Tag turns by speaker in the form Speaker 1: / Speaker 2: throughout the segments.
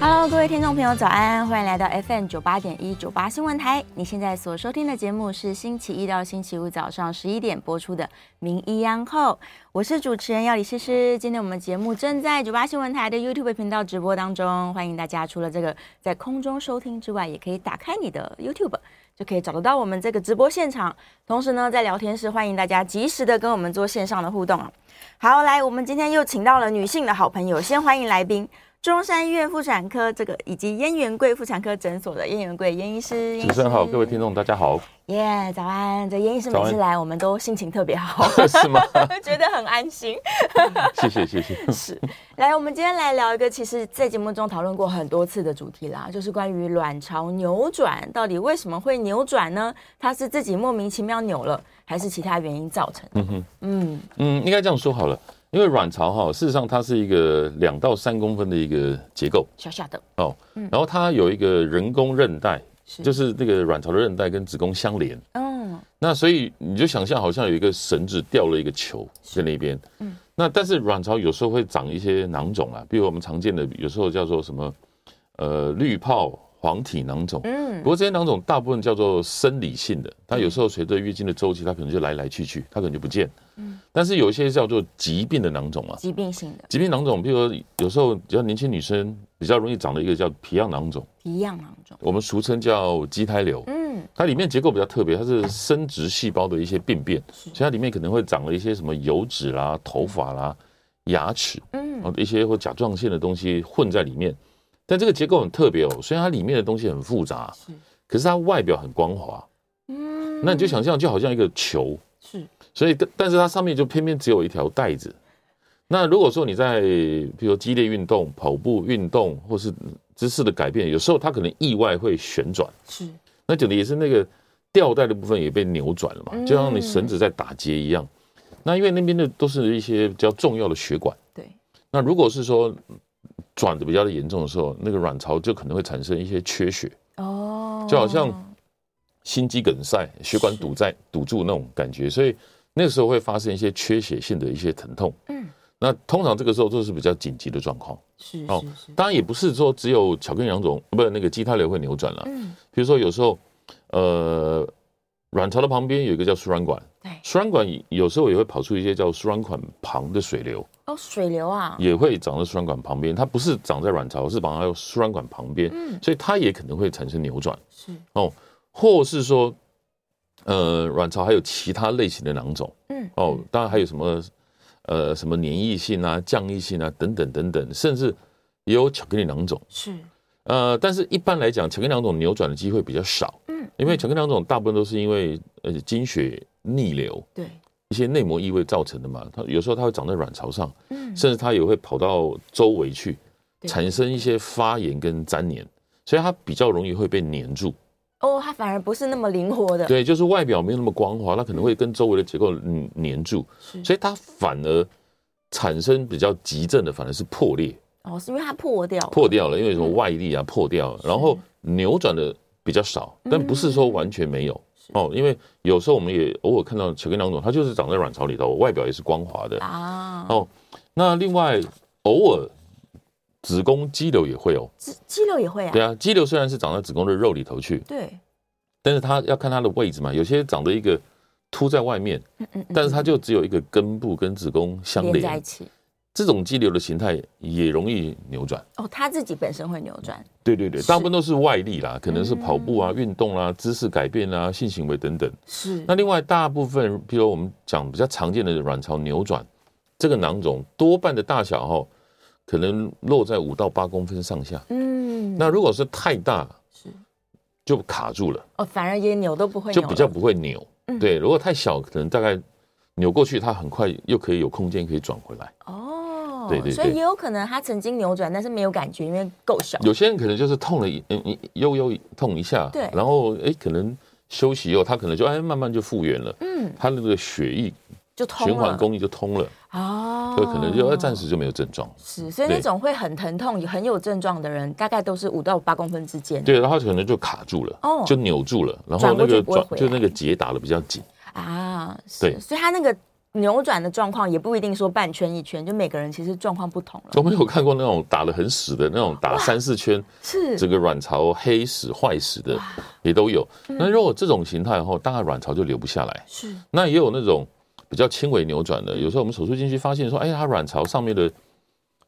Speaker 1: Hello，各位听众朋友，早安！欢迎来到 FM 九八点一九八新闻台。你现在所收听的节目是星期一到星期五早上十一点播出的《名医央后》，我是主持人药理诗诗。今天我们节目正在九八新闻台的 YouTube 频道直播当中，欢迎大家除了这个在空中收听之外，也可以打开你的 YouTube，就可以找得到我们这个直播现场。同时呢，在聊天室欢迎大家及时的跟我们做线上的互动啊。好，来，我们今天又请到了女性的好朋友，先欢迎来宾。中山医院妇产科这个以及燕元贵妇产科诊所的燕元贵燕医师，
Speaker 2: 主持人好，各位听众大家好，
Speaker 1: 耶，yeah, 早安！这燕医师每次来，我们都心情特别好，
Speaker 2: 是吗？
Speaker 1: 觉得很安心，
Speaker 2: 谢 谢谢谢。
Speaker 1: 是，来，我们今天来聊一个，其实在节目中讨论过很多次的主题啦，就是关于卵巢扭转，到底为什么会扭转呢？它是自己莫名其妙扭了，还是其他原因造成的？嗯哼，嗯
Speaker 2: 嗯，应该这样说好了。因为卵巢哈，事实上它是一个两到三公分的一个结构，
Speaker 1: 小小的。
Speaker 2: 哦，然后它有一个人工韧带，就是那个卵巢的韧带跟子宫相连，嗯，那所以你就想象好像有一个绳子吊了一个球在那边，嗯，那但是卵巢有时候会长一些囊肿啊，比如我们常见的有时候叫做什么，呃，滤泡。黄体囊肿，嗯，不过这些囊肿大部分叫做生理性的，它有时候随着月经的周期，它可能就来来去去，它可能就不见，嗯，但是有一些叫做疾病的囊肿啊，
Speaker 1: 疾病性的。
Speaker 2: 疾病囊肿，比如说有时候比较年轻女生比较容易长的一个叫皮样囊肿，
Speaker 1: 皮样囊肿，
Speaker 2: 我们俗称叫畸胎瘤，嗯，它里面结构比较特别，它是生殖细胞的一些病变，所以它里面可能会长了一些什么油脂啦、头发啦、牙齿，嗯，一些或甲状腺的东西混在里面。但这个结构很特别哦，虽然它里面的东西很复杂，是，可是它外表很光滑，嗯，那你就想象就好像一个球，是，所以但是它上面就偏偏只有一条带子。那如果说你在比如激烈运动、跑步运动或是姿势的改变，有时候它可能意外会旋转，是，那讲的也是那个吊带的部分也被扭转了嘛，就像你绳子在打结一样。那因为那边的都是一些比较重要的血管，对，那如果是说。转的比较的严重的时候，那个卵巢就可能会产生一些缺血哦，就好像心肌梗塞、血管堵在堵住那种感觉，所以那个时候会发生一些缺血性的一些疼痛。嗯，那通常这个时候都是比较紧急的状况。是哦，当然也不是说只有巧克力囊肿，不是那个畸胎瘤会扭转了。嗯，比如说有时候呃，卵巢的旁边有一个叫输卵管，对，输卵管有时候也会跑出一些叫输卵管旁的水流。
Speaker 1: 哦，水流啊，
Speaker 2: 也会长在输卵管旁边，它不是长在卵巢，是长在输卵管旁边，嗯，所以它也可能会产生扭转，是。哦，或是说，呃，卵巢还有其他类型的囊肿，嗯，哦，当然还有什么，呃，什么粘液性啊、降液性啊等等等等，甚至也有巧克力囊肿，是，呃，但是一般来讲，巧克力囊肿扭转的机会比较少，嗯，因为巧克力囊肿大部分都是因为呃经血逆流，对。一些内膜异位造成的嘛，它有时候它会长在卵巢上，嗯，甚至它也会跑到周围去，产生一些发炎跟粘连，所以它比较容易会被黏住。
Speaker 1: 哦，它反而不是那么灵活的。
Speaker 2: 对，就是外表没有那么光滑，它可能会跟周围的结构嗯黏住，所以它反而产生比较急症的反而是破裂。
Speaker 1: 哦，是因为它破掉了，
Speaker 2: 破掉了，因为什么外力啊破掉了，然后扭转的比较少，但不是说完全没有。哦，因为有时候我们也偶尔看到巧克力囊肿，它就是长在卵巢里头，外表也是光滑的啊。哦，那另外偶尔子宫肌瘤也会哦，
Speaker 1: 肌肌瘤也会啊。
Speaker 2: 对啊，肌瘤虽然是长在子宫的肉里头去，对，但是它要看它的位置嘛，有些长得一个凸在外面，嗯嗯，但是它就只有一个根部跟子宫相连，连在一起。这种肌瘤的形态也容易扭转
Speaker 1: 哦，它自己本身会扭转。
Speaker 2: 对对对，大部分都是外力啦，可能是跑步啊、运动啦、姿势改变啊、性行为等等。是。那另外大部分，比如我们讲比较常见的卵巢扭转，这个囊肿多半的大小哈，可能落在五到八公分上下。嗯。那如果是太大，是就卡住了。
Speaker 1: 哦，反而也扭都不会，
Speaker 2: 就比较不会扭。对，如果太小，可能大概扭过去，它很快又可以有空间可以转回来。哦。对对对，
Speaker 1: 所以也有可能他曾经扭转，但是没有感觉，因为够小。
Speaker 2: 有些人可能就是痛了一嗯悠悠痛一下，对，然后哎可能休息以后，他可能就哎慢慢就复原了。嗯，他那个血液
Speaker 1: 就通
Speaker 2: 循环供应就通了哦，所以可能就暂时就没有症状。
Speaker 1: 是，所以那种会很疼痛、很有症状的人，大概都是五到八公分之间。
Speaker 2: 对，然后可能就卡住了，哦，就扭住了，然后那个转就那个结打的比较紧
Speaker 1: 啊。对，所以他那个扭转的状况也不一定说半圈一圈，就每个人其实状况不同了。
Speaker 2: 我没有看过那种打的很死的那种打三四圈，是整个卵巢黑死坏死的也都有。那如果这种形态后，大概卵巢就留不下来。是，那也有那种。比较轻微扭转的，有时候我们手术进去发现说，哎，它卵巢上面的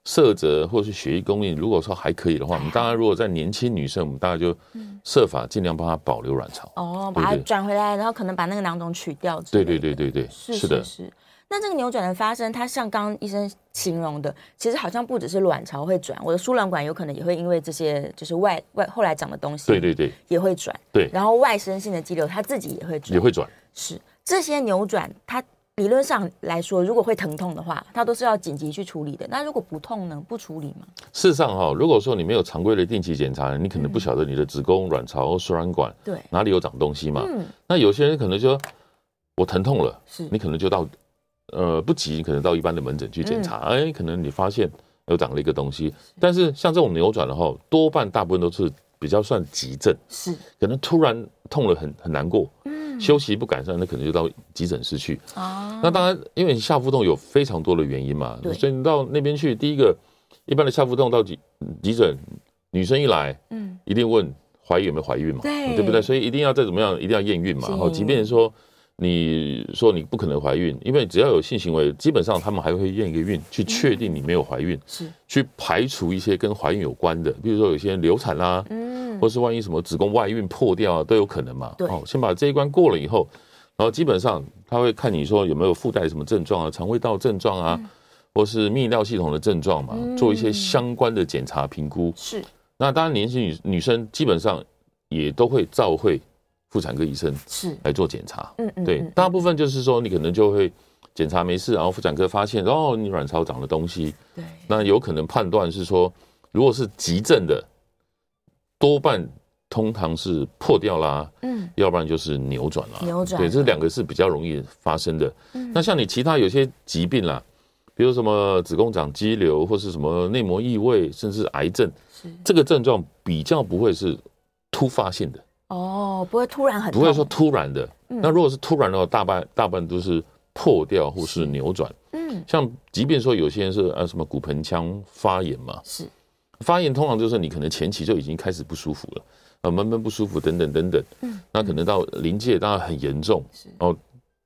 Speaker 2: 色泽或者是血液供应，如果说还可以的话，我们当然如果在年轻女生，我们大概就设法尽量帮她保留卵巢。
Speaker 1: 哦，把它转回来，然后可能把那个囊肿取掉。
Speaker 2: 对对对对对，是是的。是。
Speaker 1: 那这个扭转的发生，它像刚刚医生形容的，其实好像不只是卵巢会转，我的输卵管有可能也会因为这些就是外外后来长的东西，
Speaker 2: 对对对，
Speaker 1: 也会转。
Speaker 2: 对。
Speaker 1: 然后外生性的肌瘤，它自己也会转，
Speaker 2: 也会转。
Speaker 1: 是这些扭转，它。理论上来说，如果会疼痛的话，它都是要紧急去处理的。那如果不痛呢？不处理吗？
Speaker 2: 事实上，哈，如果说你没有常规的定期检查，你可能不晓得你的子宫、卵巢、输卵管对哪里有长东西嘛。嗯。那有些人可能就说，我疼痛了，是你可能就到呃不急，可能到一般的门诊去检查。哎，可能你发现有长了一个东西。但是像这种扭转的话，多半大部分都是比较算急症，是可能突然痛了很很难过。休息不改善，那可能就到急诊室去。啊，那当然，因为你下腹痛有非常多的原因嘛，所以你到那边去，第一个，一般的下腹痛到急急诊，女生一来，嗯，一定问怀孕有没有怀孕嘛，对，对不对？所以一定要再怎么样，一定要验孕嘛。然后，即便说你说你不可能怀孕，因为只要有性行为，基本上他们还会验一个孕，去确定你没有怀孕，是去排除一些跟怀孕有关的，比如说有些人流产啦，嗯。或是万一什么子宫外孕破掉啊，都有可能嘛。对，哦，先把这一关过了以后，然后基本上他会看你说有没有附带什么症状啊，肠胃道症状啊，或是泌尿系统的症状嘛，做一些相关的检查评估。是。那当然，年轻女女生基本上也都会照会妇产科医生是来做检查。嗯嗯。对，大部分就是说你可能就会检查没事，然后妇产科发现哦，你卵巢长了东西。对。那有可能判断是说，如果是急症的。多半通常是破掉啦，嗯，要不然就是扭转啦，扭转，对，这两个是比较容易发生的。嗯，那像你其他有些疾病啦，比如什么子宫长肌瘤，或是什么内膜异位，甚至癌症，是这个症状比较不会是突发性的
Speaker 1: 哦，不会突然很，
Speaker 2: 不会说突然的。那如果是突然的话，大半大半都是破掉或是扭转。嗯，像即便说有些人是啊什么骨盆腔发炎嘛，是。发炎通常就是你可能前期就已经开始不舒服了，啊，闷闷不舒服等等等等，嗯，那可能到临界当然很严重，是哦，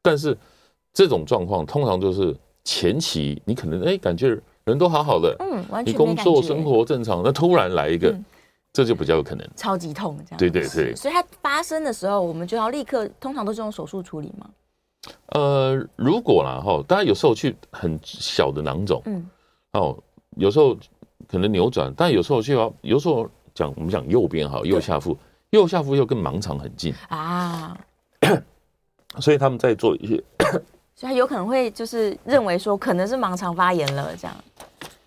Speaker 2: 但是这种状况通常就是前期你可能哎感觉人都好好的，嗯，完全你工作生活正常，那突然来一个，这就比较有可能。
Speaker 1: 超级痛这样，
Speaker 2: 对对对，
Speaker 1: 所以它发生的时候，我们就要立刻，通常都是用手术处理吗？
Speaker 2: 呃，如果啦哈，当然有时候去很小的囊肿，嗯，哦，有时候。可能扭转，但有时候就要，有时候讲我们讲右边哈，右下腹，右下腹又跟盲肠很近。啊，所以他们在做一些，
Speaker 1: 所以他有可能会就是认为说可能是盲肠发炎了，这样。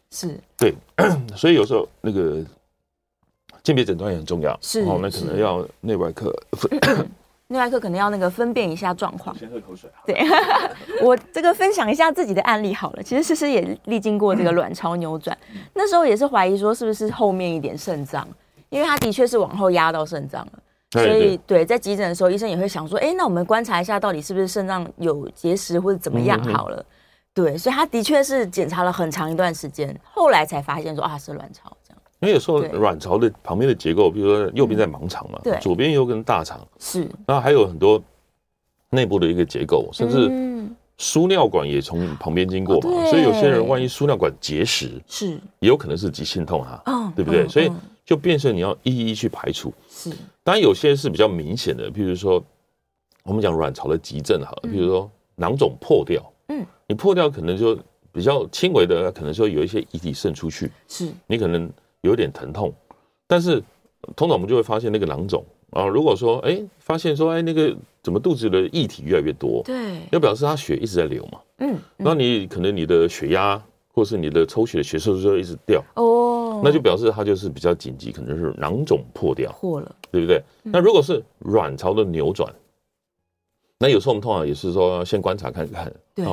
Speaker 1: 是，
Speaker 2: 对，所以有时候那个鉴别诊断也很重要，是，我们可能要内外科。
Speaker 1: 内外科可能要那个分辨一下状况。先喝口水。对，我这个分享一下自己的案例好了。其实诗诗也历经过这个卵巢扭转，那时候也是怀疑说是不是后面一点肾脏，因为他的确是往后压到肾脏了。所以对，在急诊的时候，医生也会想说，哎，那我们观察一下到底是不是肾脏有结石或者怎么样好了。对，所以他的确是检查了很长一段时间，后来才发现说啊是卵巢。
Speaker 2: 因为有时候卵巢的旁边的结构，比如说右边在盲肠嘛，对，左边有根大肠，是，然后还有很多内部的一个结构，甚至输尿管也从旁边经过嘛，所以有些人万一输尿管结石，是，也有可能是急性痛哈，对不对？所以就变成你要一一去排除，是，当然有些是比较明显的，譬如说我们讲卵巢的急症好了，比如说囊肿破掉，嗯，你破掉可能就比较轻微的，可能说有一些遗体渗出去，是。你可能。有点疼痛，但是通常我们就会发现那个囊肿啊。如果说哎，发现说哎，那个怎么肚子的液体越来越多，对，要表示他血一直在流嘛。嗯，那你可能你的血压或是你的抽血的血色素就一直掉哦，那就表示它就是比较紧急，可能是囊肿破掉破了，对不对？那如果是卵巢的扭转，那有时候我们通常也是说先观察看看，对。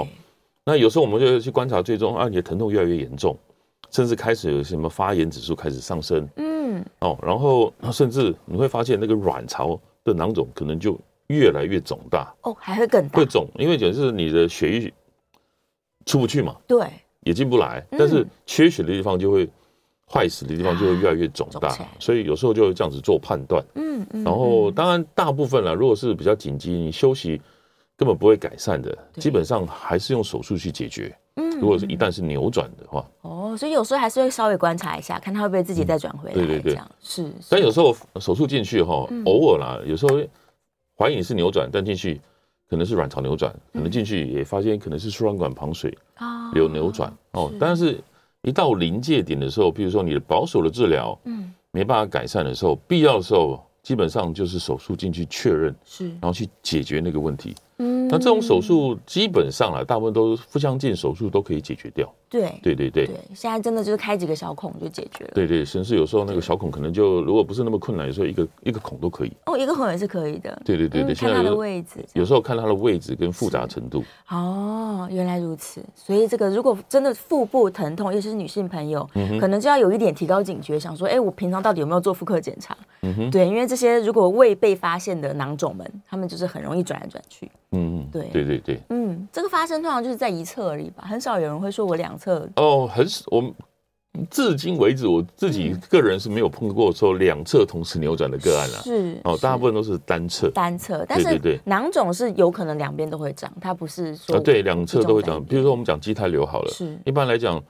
Speaker 2: 那有时候我们就去观察，最终啊，你的疼痛越来越严重，甚至开始有什么发炎指数开始上升，嗯，哦，然后甚至你会发现那个卵巢的囊肿可能就越来越肿大，
Speaker 1: 哦，还会更大，
Speaker 2: 会肿，因为就是你的血液出不去嘛，
Speaker 1: 对，
Speaker 2: 也进不来，但是缺血的地方就会。坏死的地方就会越来越肿大，啊、所以有时候就会这样子做判断。嗯嗯。然后当然大部分了，如果是比较紧急，你休息根本不会改善的，基本上还是用手术去解决。嗯。如果是一旦是扭转的话，
Speaker 1: 哦，所以有时候还是会稍微观察一下，看他会不会自己再转回来。对对对，是。
Speaker 2: 但有时候手术进去哈，偶尔啦，有时候怀疑你是扭转，但进去可能是卵巢扭转，可能进去也发现可能是输卵管旁水有扭转哦，但是。一到临界点的时候，比如说你的保守的治疗，嗯，没办法改善的时候，必要的时候，基本上就是手术进去确认，是，然后去解决那个问题。嗯，那这种手术基本上啊，大部分都腹腔镜手术都可以解决掉。
Speaker 1: 对，
Speaker 2: 对对对。
Speaker 1: 对，现在真的就是开几个小孔就解决了。
Speaker 2: 对对，甚至有时候那个小孔可能就如果不是那么困难，有时候一个一个孔都可以。
Speaker 1: 哦，一个孔也是可以的。
Speaker 2: 对对对对，
Speaker 1: 看它的位置。
Speaker 2: 有时候看它的位置跟复杂程度。
Speaker 1: 哦，原来如此。所以这个如果真的腹部疼痛，尤其是女性朋友，可能就要有一点提高警觉，想说，哎，我平常到底有没有做妇科检查？嗯哼。对，因为这些如果未被发现的囊肿们，他们就是很容易转来转去。嗯嗯，对对
Speaker 2: 对对，
Speaker 1: 嗯，这个发生通常就是在一侧而已吧，很少有人会说我两侧。
Speaker 2: 哦，很少，我至今为止我自己个人是没有碰过说两侧同时扭转的个案了。是哦，大部分都是单侧。
Speaker 1: 单侧，但是对囊肿是有可能两边都会长，它不是说。
Speaker 2: 对，两侧都会长。比如说我们讲畸胎瘤好了，是一般来讲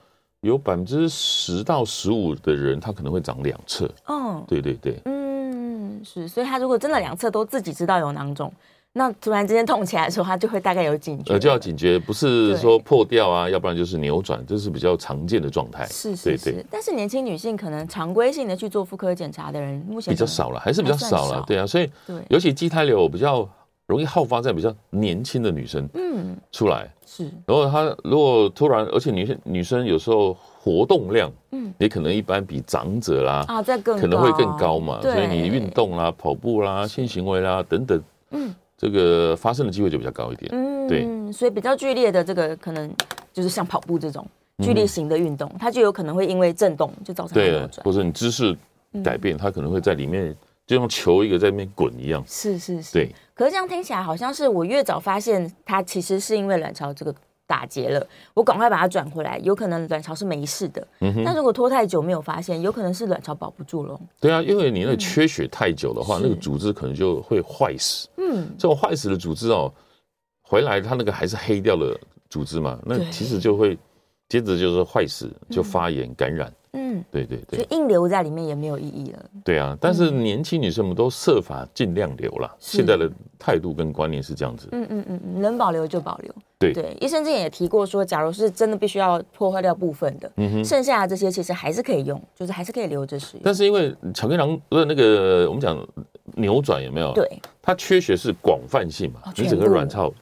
Speaker 2: 有百分之十到十五的人他可能会长两侧。嗯，对对对，
Speaker 1: 嗯，是，所以他如果真的两侧都自己知道有囊肿。那突然之间痛起来的时候，他就会大概有警觉，
Speaker 2: 呃，就要警觉，不是说破掉啊，要不然就是扭转，这是比较常见的状态。
Speaker 1: 是是是，但是年轻女性可能常规性的去做妇科检查的人，目前
Speaker 2: 比较少了，还是比较少了，对啊，所以对，尤其畸胎瘤比较容易好发在比较年轻的女生，嗯，出来。是，然后她如果突然，而且女生女生有时候活动量，嗯，也可能一般比长者啦啊，在更可能会更高嘛，所以你运动啦、跑步啦、性行为啦等等，嗯。这个发生的机会就比较高一点，嗯，对，
Speaker 1: 所以比较剧烈的这个可能就是像跑步这种剧烈型的运动，它就有可能会因为震动就造成扭转，
Speaker 2: 或者你姿势改变，它可能会在里面就像球一个在那边滚一样，
Speaker 1: 是是是，
Speaker 2: 对。
Speaker 1: 可是这样听起来好像是我越早发现它，其实是因为卵巢这个。打结了，我赶快把它转回来，有可能卵巢是没事的。嗯哼，但如果拖太久没有发现，有可能是卵巢保不住了。
Speaker 2: 对啊，因为你那缺血太久的话，嗯、那个组织可能就会坏死。嗯，这种坏死的组织哦，回来它那个还是黑掉的组织嘛，那其实就会接着就是坏死，就发炎感染。嗯，对对对，
Speaker 1: 就硬留在里面也没有意义了。
Speaker 2: 对啊，但是年轻女生们都设法尽量留了。现在的态度跟观念是这样子。嗯嗯
Speaker 1: 嗯，能保留就保留。
Speaker 2: 对
Speaker 1: 对，医生之前也提过说，假如是真的必须要破坏掉部分的，嗯哼，剩下的这些其实还是可以用，就是还是可以留着使用。
Speaker 2: 但是因为巧克力囊的那个我们讲扭转有没有？对，它缺血是广泛性嘛，你整个卵巢。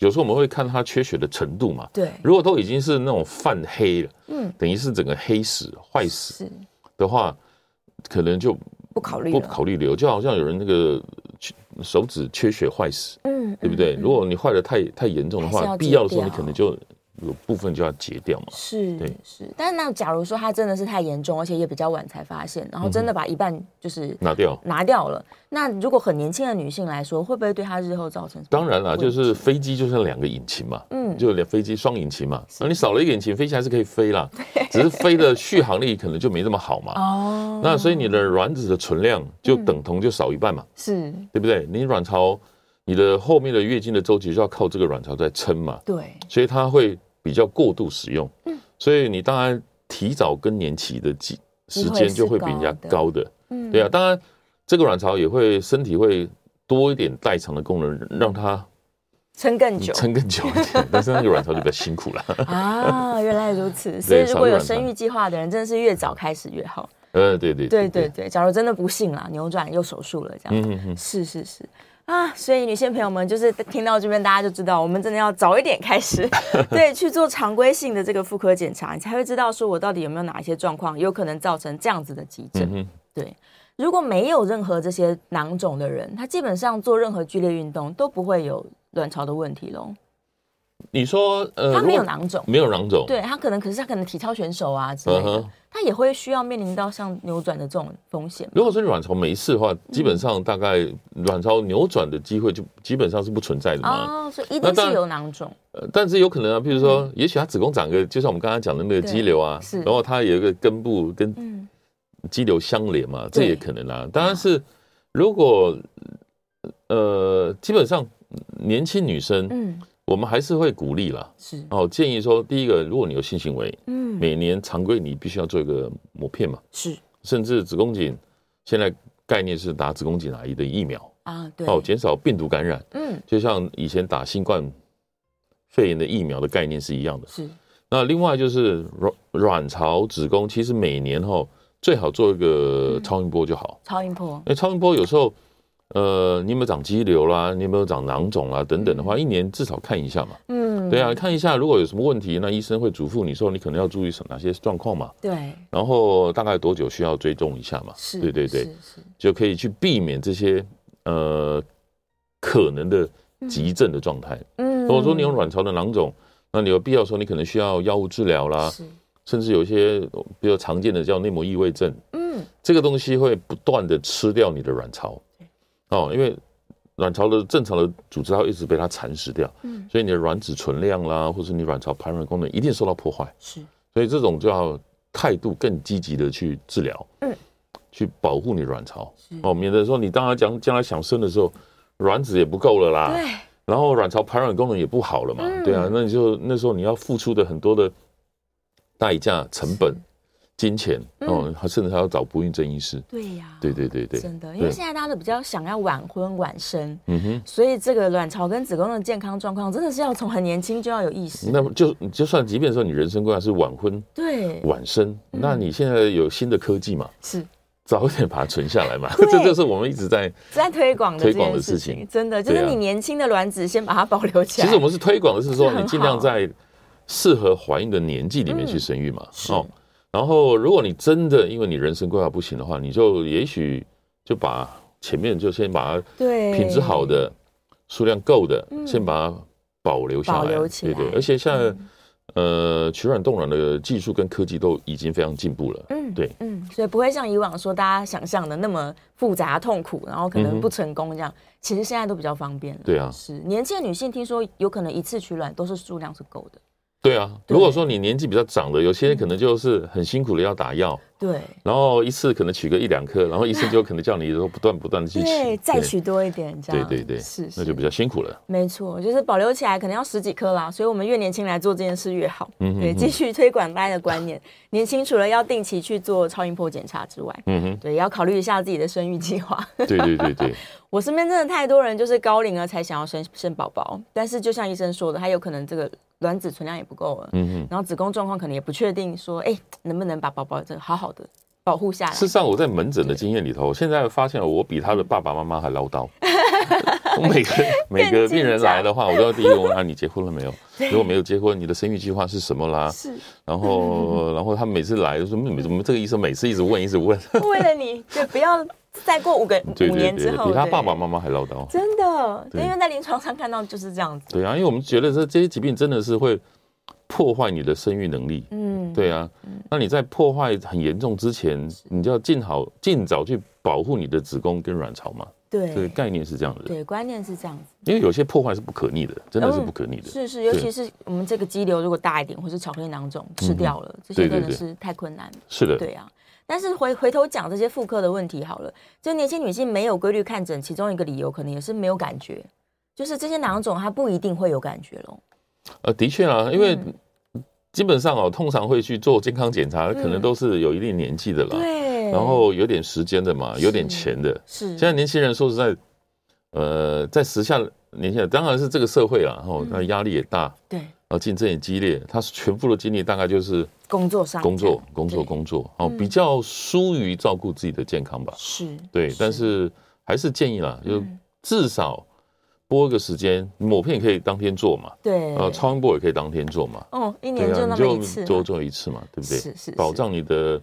Speaker 2: 有时候我们会看它缺血的程度嘛，对，如果都已经是那种泛黑了，嗯，等于是整个黑死坏死的话，可能就
Speaker 1: 不考虑
Speaker 2: 不考虑留，就好像有人那个手指缺血坏死，嗯，对不对？如果你坏的太太严重的话，必要的时候你可能就。有部分就要截掉嘛？
Speaker 1: 是，对，是。但是那假如说它真的是太严重，而且也比较晚才发现，然后真的把一半就是
Speaker 2: 拿掉
Speaker 1: 拿掉了。那如果很年轻的女性来说，会不会对她日后造成？
Speaker 2: 当然了，就是飞机就是两个引擎嘛，嗯，就两飞机双引擎嘛。那你少了一个引擎，飞机还是可以飞啦，只是飞的续航力可能就没那么好嘛。哦。那所以你的卵子的存量就等同就少一半嘛，是对不对？你卵巢，你的后面的月经的周期就要靠这个卵巢在撑嘛。对。所以它会。比较过度使用，嗯，所以你当然提早更年期的几时间就会比人家高的，嗯，对啊，当然这个卵巢也会身体会多一点代偿的功能，让它
Speaker 1: 撑更久，
Speaker 2: 撑更久一点，但是那个卵巢就比较辛苦了。
Speaker 1: 啊，原来如此，所以如果有生育计划的人，真的是越早开始越好，
Speaker 2: 呃，对对
Speaker 1: 对对。对，假如真的不幸啦，扭转又手术了，这样，嗯嗯，是是是。啊，所以女性朋友们就是听到这边，大家就知道，我们真的要早一点开始，对，去做常规性的这个妇科检查，你才会知道说我到底有没有哪一些状况有可能造成这样子的急症。嗯、对，如果没有任何这些囊肿的人，他基本上做任何剧烈运动都不会有卵巢的问题喽。
Speaker 2: 你说呃，
Speaker 1: 他没有囊肿，
Speaker 2: 没有囊肿，
Speaker 1: 对他可能可是他可能体操选手啊之类的，嗯、他也会需要面临到像扭转的这种风险。
Speaker 2: 如果说你卵巢没事的话，基本上大概卵巢扭转的机会就基本上是不存在的嘛。
Speaker 1: 哦，所以一定是有囊肿。
Speaker 2: 呃，但是有可能啊，比如说，嗯、也许他子宫长个，就像我们刚刚讲的那个肌瘤啊，是然后它有一个根部跟肌瘤相连嘛，嗯、这也可能啊。当然是如果呃，基本上年轻女生，嗯。我们还是会鼓励啦，是。哦，建议说，第一个，如果你有性行为，嗯，每年常规你必须要做一个抹片嘛，是，甚至子宫颈，现在概念是打子宫颈癌的疫苗。啊，对，哦，减少病毒感染，嗯，就像以前打新冠肺炎的疫苗的概念是一样的，是。那另外就是卵卵巢、子宫，其实每年哈最好做一个超音波就好，超音波，因为超音波有时候。呃，你有没有长肌瘤啦？你有没有长囊肿啦？等等的话，一年至少看一下嘛。嗯，对啊，看一下，如果有什么问题，那医生会嘱咐你说，你可能要注意什哪些状况嘛。对。然后大概多久需要追踪一下嘛？是。对对对，就可以去避免这些呃可能的急症的状态。嗯。如果说你有卵巢的囊肿，那你有必要说你可能需要药物治疗啦，甚至有一些比较常见的叫内膜异位症。嗯。这个东西会不断的吃掉你的卵巢。哦，因为卵巢的正常的组织它会一直被它蚕食掉，嗯，所以你的卵子存量啦，或是你卵巢排卵功能一定受到破坏，是，所以这种就要态度更积极的去治疗，嗯，去保护你卵巢，哦，免得说你当然将将来想生的时候，卵子也不够了啦，对，然后卵巢排卵功能也不好了嘛，对啊，那你就那时候你要付出的很多的代价成本。金钱哦，他甚至还要找不孕症医师。对呀，对对对对，
Speaker 1: 真的，因为现在大家都比较想要晚婚晚生，嗯哼，所以这个卵巢跟子宫的健康状况真的是要从很年轻就要有意识。
Speaker 2: 那么就就算即便说你人生规划是晚婚，对晚生，那你现在有新的科技嘛？是早一点把它存下来嘛？这就是我们一直在
Speaker 1: 在推广推广的事情。真的，就是你年轻的卵子先把它保留起来。
Speaker 2: 其实我们是推广的是说，你尽量在适合怀孕的年纪里面去生育嘛。哦。然后，如果你真的因为你人生规划不行的话，你就也许就把前面就先把它对品质好的、数量够的，先把它保留下来。对对，而且现在呃取卵冻卵的技术跟科技都已经非常进步了。嗯，对，
Speaker 1: 嗯，所以不会像以往说大家想象的那么复杂痛苦，然后可能不成功这样。其实现在都比较方便了。
Speaker 2: 对啊，
Speaker 1: 是年轻的女性听说有可能一次取卵都是数量是够的。
Speaker 2: 对啊，如果说你年纪比较长的，有些人可能就是很辛苦的要打药，对，然后一次可能取个一两颗，然后医生就可能叫你说不断不断的去取，对，
Speaker 1: 再取多一点，这样，
Speaker 2: 对对对，是，那就比较辛苦了。
Speaker 1: 没错，就是保留起来可能要十几颗啦，所以我们越年轻来做这件事越好。嗯，对，继续推广大家的观念，年轻除了要定期去做超音波检查之外，嗯哼，对，也要考虑一下自己的生育计划。
Speaker 2: 对对对对，
Speaker 1: 我身边真的太多人就是高龄了才想要生生宝宝，但是就像医生说的，他有可能这个。卵子存量也不够了，嗯哼，然后子宫状况可能也不确定，说，哎，能不能把宝宝这个好好的保护下来？
Speaker 2: 事实上，我在门诊的经验里头，现在发现我比他的爸爸妈妈还唠叨。我 每个每个病人来的话，我都要第一个问他：你结婚了没有？如果没有结婚，你的生育计划是什么啦？是。然后，然后他每次来就说：怎么这个医生每次一直问，一直问？
Speaker 1: 为了你，就不要。再过五个五年之后，
Speaker 2: 比他爸爸妈妈还唠叨，
Speaker 1: 真的，因为在临床上看到就是这样子。
Speaker 2: 对啊，因为我们觉得这这些疾病真的是会破坏你的生育能力。嗯，对啊。那你在破坏很严重之前，你就要尽好尽早去保护你的子宫跟卵巢嘛。对，这个概念是这样的。
Speaker 1: 对，观念是这样子。
Speaker 2: 因为有些破坏是不可逆的，真的是不可逆的。
Speaker 1: 是是，尤其是我们这个肌瘤如果大一点，或是巧克力囊肿吃掉了，这些真的是太困难了。
Speaker 2: 是的，
Speaker 1: 对啊。但是回回头讲这些妇科的问题好了，就年轻女性没有规律看诊，其中一个理由可能也是没有感觉，就是这些囊肿它不一定会有感觉喽。
Speaker 2: 呃，的确啊，因为基本上哦，通常会去做健康检查，可能都是有一定年纪的了，对，然后有点时间的嘛，有点钱的。是，现在年轻人说实在，呃，在时下年轻人当然是这个社会啊，然后那压力也大，对。然后竞争也激烈，他全部的精力大概就是
Speaker 1: 工作上，
Speaker 2: 工作，工作，工作，哦，比较疏于照顾自己的健康吧。是，对，但是还是建议啦，就至少拨一个时间，抹片也可以当天做嘛，对，呃，超音波也可以当天做嘛，
Speaker 1: 哦，一年就那么一次，
Speaker 2: 多做一次嘛，对不对？是是，保障你的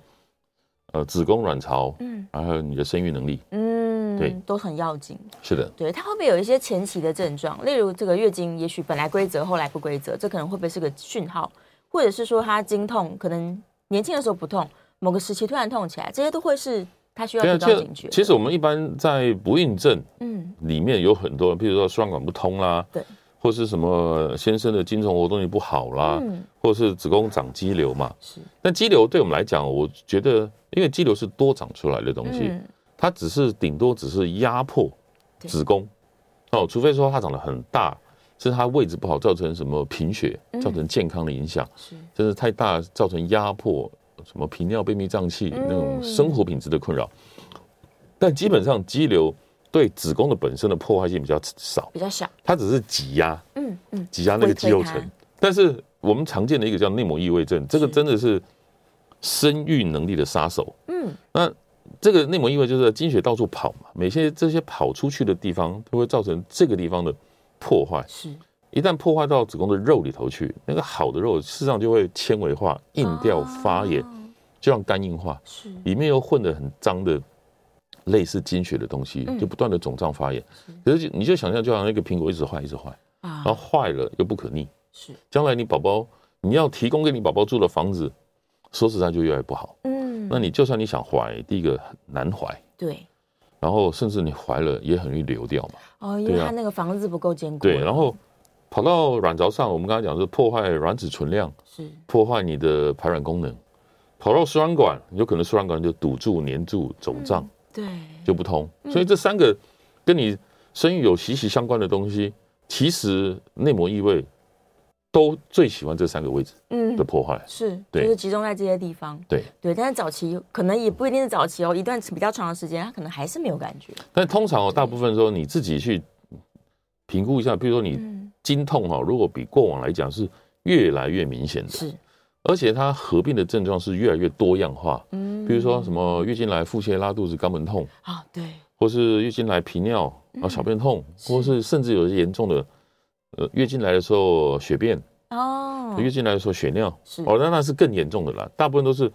Speaker 2: 呃子宫、卵巢，嗯，还有你的生育能力，嗯。
Speaker 1: 嗯，
Speaker 2: 对，
Speaker 1: 都很要紧。
Speaker 2: 是的，
Speaker 1: 对，它会不会有一些前期的症状？例如这个月经，也许本来规则，后来不规则，这可能会不会是个讯号？或者是说它经痛，可能年轻的时候不痛，某个时期突然痛起来，这些都会是它需要提高警觉。
Speaker 2: 其实我们一般在不孕症，嗯，里面有很多，比如说输卵管不通啦，对。或是什么先生的精虫活动力不好啦，嗯、或者是子宫长肌瘤嘛。是，但肌瘤对我们来讲，我觉得，因为肌瘤是多长出来的东西，嗯、它只是顶多只是压迫子宫。哦，除非说它长得很大，是它位置不好，造成什么贫血，造成健康的影响，是、嗯，真是太大造成压迫，什么频尿、便秘、胀气那种生活品质的困扰。嗯、但基本上肌瘤。对子宫的本身的破坏性比较少，
Speaker 1: 比较小，
Speaker 2: 它只是挤压，嗯嗯，挤压那个肌肉层。但是我们常见的一个叫内膜异位症，这个真的是生育能力的杀手。嗯，那这个内膜异位就是经血到处跑嘛，每些这些跑出去的地方都会造成这个地方的破坏。是，一旦破坏到子宫的肉里头去，那个好的肉事实上就会纤维化、硬掉、发炎，就像肝硬化。是，里面又混得很脏的。类似经血的东西，就不断的肿胀发炎。可是你就想象，就好像一个苹果一直坏，一直坏，然后坏了又不可逆。是，将来你宝宝你要提供给你宝宝住的房子，说实在就越来越不好。嗯，那你就算你想怀，第一个难怀。对。然后甚至你怀了也很容易流掉嘛。
Speaker 1: 哦，因为它那个房子不够坚固。
Speaker 2: 对，然后跑到卵巢上，我们刚才讲是破坏卵子存量，是破坏你的排卵功能。跑到输卵管，有可能输卵管就堵住、粘住、肿胀。对，就不通，所以这三个跟你生育有息息相关的东西，其实内膜异位都最喜欢这三个位置，嗯。的破坏，
Speaker 1: 是，就是集中在这些地方，
Speaker 2: 对。
Speaker 1: 对，但是早期可能也不一定是早期哦，一段比较长的时间，他可能还是没有感觉。
Speaker 2: 但通常哦，大部分说你自己去评估一下，比如说你经痛哈，如果比过往来讲是越来越明显的，是。而且它合并的症状是越来越多样化，嗯，比如说什么月经来腹泻、拉肚子、肛门痛。啊，对，或是月经来频尿啊、小便痛，或是甚至有些严重的，呃，月经来的时候血便。哦，月经来的时候血尿。是。哦，那那是更严重的啦。大部分都是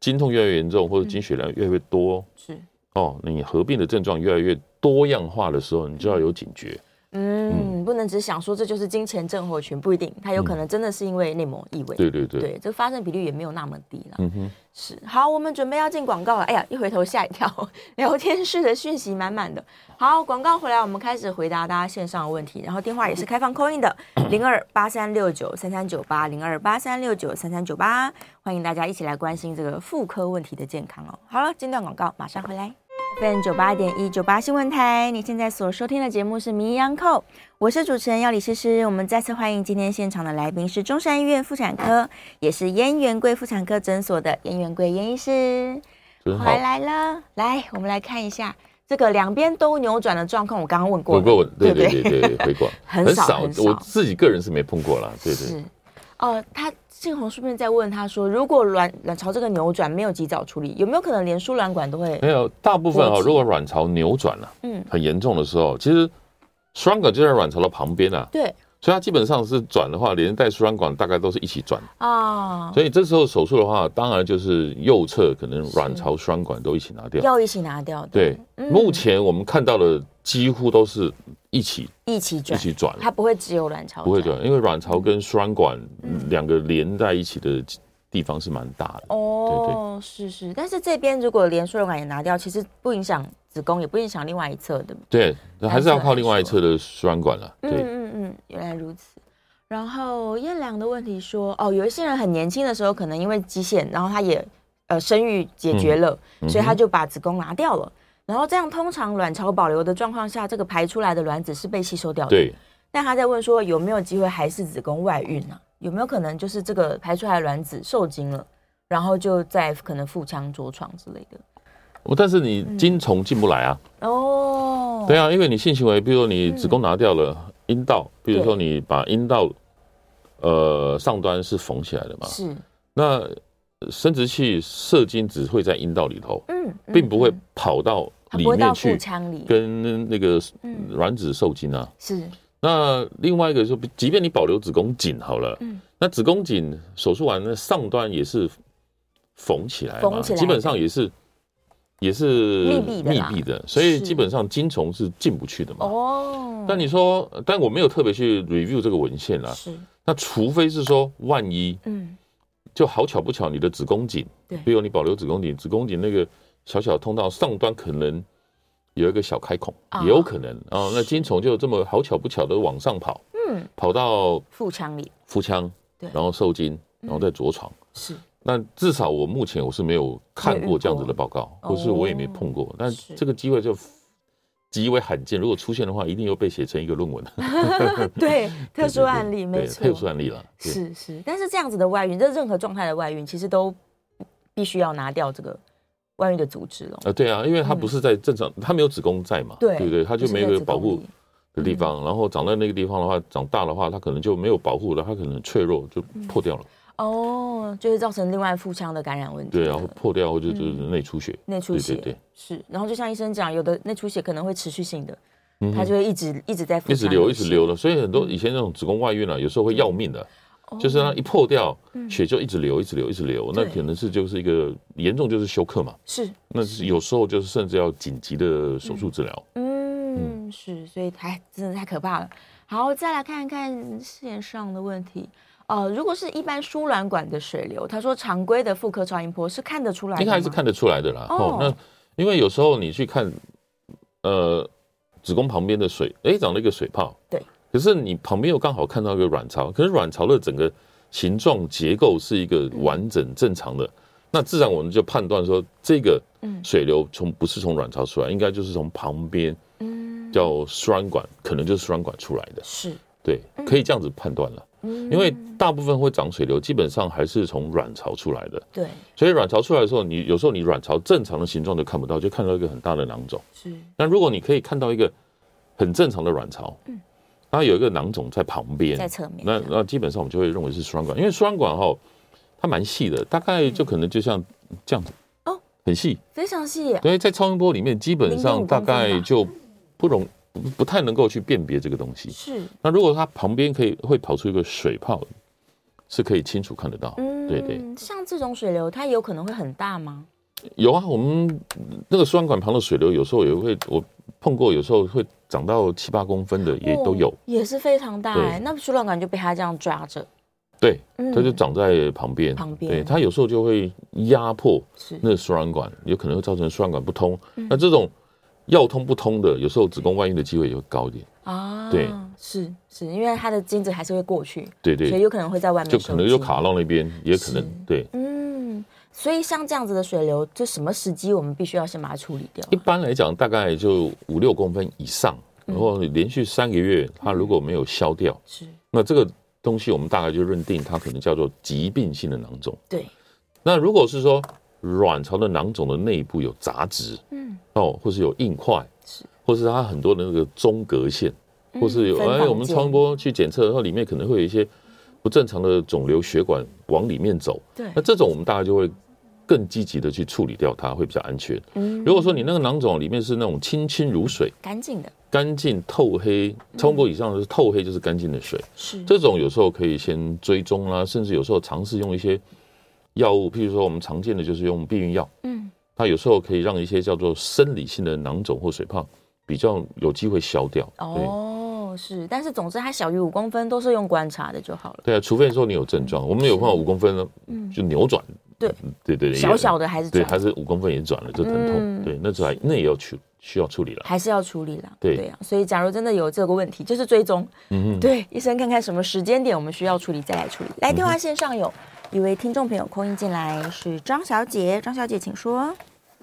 Speaker 2: 经痛越来越严重，或者经血量越来越多。是。哦，你合并的症状越来越多样化的时候，你就要有警觉。
Speaker 1: 嗯，不能只想说这就是金钱症候群，不一定，它有可能真的是因为内膜异位。
Speaker 2: 对对对，
Speaker 1: 对，这个发生比率也没有那么低了。嗯哼，是。好，我们准备要进广告了。哎呀，一回头吓一跳，聊天室的讯息满满的。好，广告回来，我们开始回答大家线上的问题，然后电话也是开放 call in 的，零二八三六九三三九八，零二八三六九三三九八，欢迎大家一起来关心这个妇科问题的健康哦。好了，进段广告，马上回来。FM 九八点一九八新闻台，你现在所收听的节目是《名医央叩》，我是主持人要李诗诗。我们再次欢迎今天现场的来宾是中山医院妇产科，也是燕元贵妇产科诊所的燕元贵燕医师，回来了。来，我们来看一下这个两边都扭转的状况。我刚刚问过，
Speaker 2: 问过，对对对对，回过 很少，我自己个人是没碰过啦，对对。是
Speaker 1: 哦，他。信宏顺便再问他说：“如果卵卵巢这个扭转没有及早处理，有没有可能连输卵管都会？
Speaker 2: 没有，大部分啊、哦，如果卵巢扭转了，嗯，很严重的时候，其实输卵管就在卵巢的旁边啊。对，所以它基本上是转的话，连带输卵管大概都是一起转啊。哦、所以这时候手术的话，当然就是右侧可能卵巢输卵管都一起拿掉，
Speaker 1: 要一起拿掉。
Speaker 2: 对，嗯、目前我们看到的几乎都是。”一起
Speaker 1: 一起转，
Speaker 2: 一起转，
Speaker 1: 它不会只有卵巢，
Speaker 2: 不会转，因为卵巢跟输卵管两个连在一起的地方是蛮大的。
Speaker 1: 哦，是是，但是这边如果连输卵管也拿掉，其实不影响子宫，也不影响另外一侧的。
Speaker 2: 对，还是要靠另外一侧的输卵管了。对，
Speaker 1: 嗯嗯嗯，原来如此。然后燕良的问题说，哦，有一些人很年轻的时候，可能因为肌腺，然后他也呃生育解决了，所以他就把子宫拿掉了。然后这样，通常卵巢保留的状况下，这个排出来的卵子是被吸收掉的。对。但他在问说，有没有机会还是子宫外孕呢？有没有可能就是这个排出来的卵子受精了，然后就在可能腹腔着床之类的？
Speaker 2: 哦，但是你精虫进不来啊。哦。对啊，因为你性行为，比如说你子宫拿掉了，阴道，比如说你把阴道，呃，上端是缝起来的嘛。是。那生殖器射精只会在阴道里头，嗯，并不会跑到。里面去跟那个卵子受精啊，是。那另外一个说，即便你保留子宫颈好了，嗯，那子宫颈手术完，那上端也是缝起来嘛，基本上也是也是
Speaker 1: 密闭的，
Speaker 2: 密闭的，所以基本上精虫是进不去的嘛。
Speaker 1: 哦。
Speaker 2: 但你说，但我没有特别去 review 这个文献啦。
Speaker 1: 是。
Speaker 2: 那除非是说，万一，嗯，就好巧不巧，你的子宫颈，对，比如你保留子宫颈，子宫颈那个小小通道上端可能有一个小开孔，也有可能啊。那金虫就这么好巧不巧的往上跑，嗯，跑到
Speaker 1: 腹腔里，
Speaker 2: 腹腔，对，然后受精，然后再着床，是。那至少我目前我是没有看过这样子的报告，或是我也没碰过。但这个机会就。极为罕见，如果出现的话，一定又被写成一个论文。
Speaker 1: 对，特殊案例没错，
Speaker 2: 特殊案例了。
Speaker 1: 是是，但是这样子的外孕，这任何状态的外孕，其实都必须要拿掉这个外遇的组织了。
Speaker 2: 啊，对啊，因为它不是在正常，它没有子宫在嘛，对对对，它就没有保护的地方，然后长在那个地方的话，长大的话，它可能就没有保护了，它可能脆弱就破掉了。
Speaker 1: 哦，就会造成另外腹腔的感染问题。
Speaker 2: 对，然后破掉或者就是内出血。
Speaker 1: 内出血，对，是。然后就像医生讲，有的内出血可能会持续性的，它就会一直一直在
Speaker 2: 一直流，一直流的。所以很多以前那种子宫外孕啊，有时候会要命的，就是它一破掉，血就一直流，一直流，一直流。那可能是就是一个严重就是休克嘛。是。那是有时候就是甚至要紧急的手术治疗。
Speaker 1: 嗯，是，所以太真的太可怕了。好，再来看一看线上的问题。呃，如果是一般输卵管的水流，他说常规的妇科超音波是看得出来的，应该还
Speaker 2: 是看得出来的啦。哦，那因为有时候你去看，呃，子宫旁边的水，哎，长了一个水泡，
Speaker 1: 对。
Speaker 2: 可是你旁边又刚好看到一个卵巢，可是卵巢的整个形状结构是一个完整正常的，嗯、那自然我们就判断说，这个水流从不是从卵巢出来，应该就是从旁边，嗯，叫输卵管，可能就是输卵管出来的，是。对，可以这样子判断了，因为大部分会长水流，基本上还是从卵巢出来的。对，所以卵巢出来的时候，你有时候你卵巢正常的形状都看不到，就看到一个很大的囊肿。是，那如果你可以看到一个很正常的卵巢，嗯，然后有一个囊肿在旁边，在侧面，那那基本上我们就会认为是输卵管，因为输卵管哈，它蛮细的，大概就可能就像这样子哦，很细，
Speaker 1: 非常细。
Speaker 2: 所以在超音波里面，基本上大概就不容。不不太能够去辨别这个东西。是。那如果它旁边可以会跑出一个水泡，是可以清楚看得到。嗯，对对。
Speaker 1: 像这种水流，它有可能会很大吗？
Speaker 2: 有啊，我们那个输卵管旁的水流，有时候也会我碰过，有时候会长到七八公分的也都有。哦，
Speaker 1: 也是非常大哎。那输卵管就被它这样抓着。
Speaker 2: 对，它就长在旁边。旁边。对，它有时候就会压迫那个输卵管，有可能会造成输卵管不通。那这种。要通不通的，有时候子宫外孕的机会也会高一点啊。对，
Speaker 1: 是是，因为它的精子还是会过去，
Speaker 2: 对对，
Speaker 1: 所以有可能会在外面，
Speaker 2: 就可能就卡到那边，也可能对。
Speaker 1: 嗯，所以像这样子的水流，就什么时机我们必须要先把它处理掉？
Speaker 2: 一般来讲，大概就五六公分以上，然后连续三个月，它如果没有消掉，是那这个东西我们大概就认定它可能叫做疾病性的囊肿。对，那如果是说。卵巢的囊肿的内部有杂质，嗯，哦，或是有硬块，是，或是它很多的那个中隔线，或是有哎，我们超音波去检测，然后里面可能会有一些不正常的肿瘤血管往里面走，对，那这种我们大概就会更积极的去处理掉它，会比较安全。嗯，如果说你那个囊肿里面是那种清清如水、
Speaker 1: 干净的、
Speaker 2: 干净透黑，超过以上的是透黑就是干净的水，是。这种有时候可以先追踪啦，甚至有时候尝试用一些。药物，譬如说我们常见的就是用避孕药，嗯，它有时候可以让一些叫做生理性的囊肿或水泡比较有机会消掉。
Speaker 1: 哦，是，但是总之它小于五公分都是用观察的就好了。
Speaker 2: 对啊，除非说你有症状，我们有碰到五公分呢，就扭转，对对对，
Speaker 1: 小小的还是
Speaker 2: 对，还是五公分也转了就疼痛，对，那还那也要去需要处理了，
Speaker 1: 还是要处理了，对对啊。所以假如真的有这个问题，就是追踪，嗯嗯，对，医生看看什么时间点我们需要处理再来处理。来，电话线上有。一位听众朋友 call in 进来，是张小姐，张小姐请说。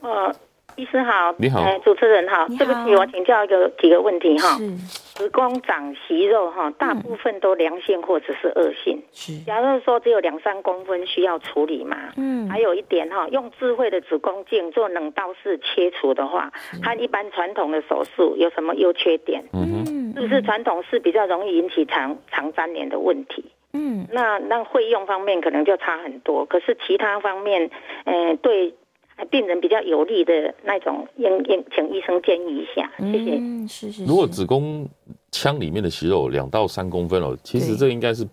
Speaker 3: 呃，医师好，
Speaker 2: 你好，哎
Speaker 3: 主持人好，对不起，我请教一个几个问题哈。是，子宫长息肉哈，大部分都良性或者是恶性。是，假如说只有两三公分需要处理嘛？嗯，还有一点哈，用智慧的子宫镜做冷刀式切除的话，和一般传统的手术有什么优缺点？嗯，是不是传统是比较容易引起肠肠粘连的问题？嗯，那那费用方面可能就差很多，可是其他方面，嗯、呃，对病人比较有利的那种，应应请医生建议一下，谢谢。嗯，
Speaker 1: 是是。
Speaker 2: 如果子宫腔里面的息肉两到三公分哦，其实这应该是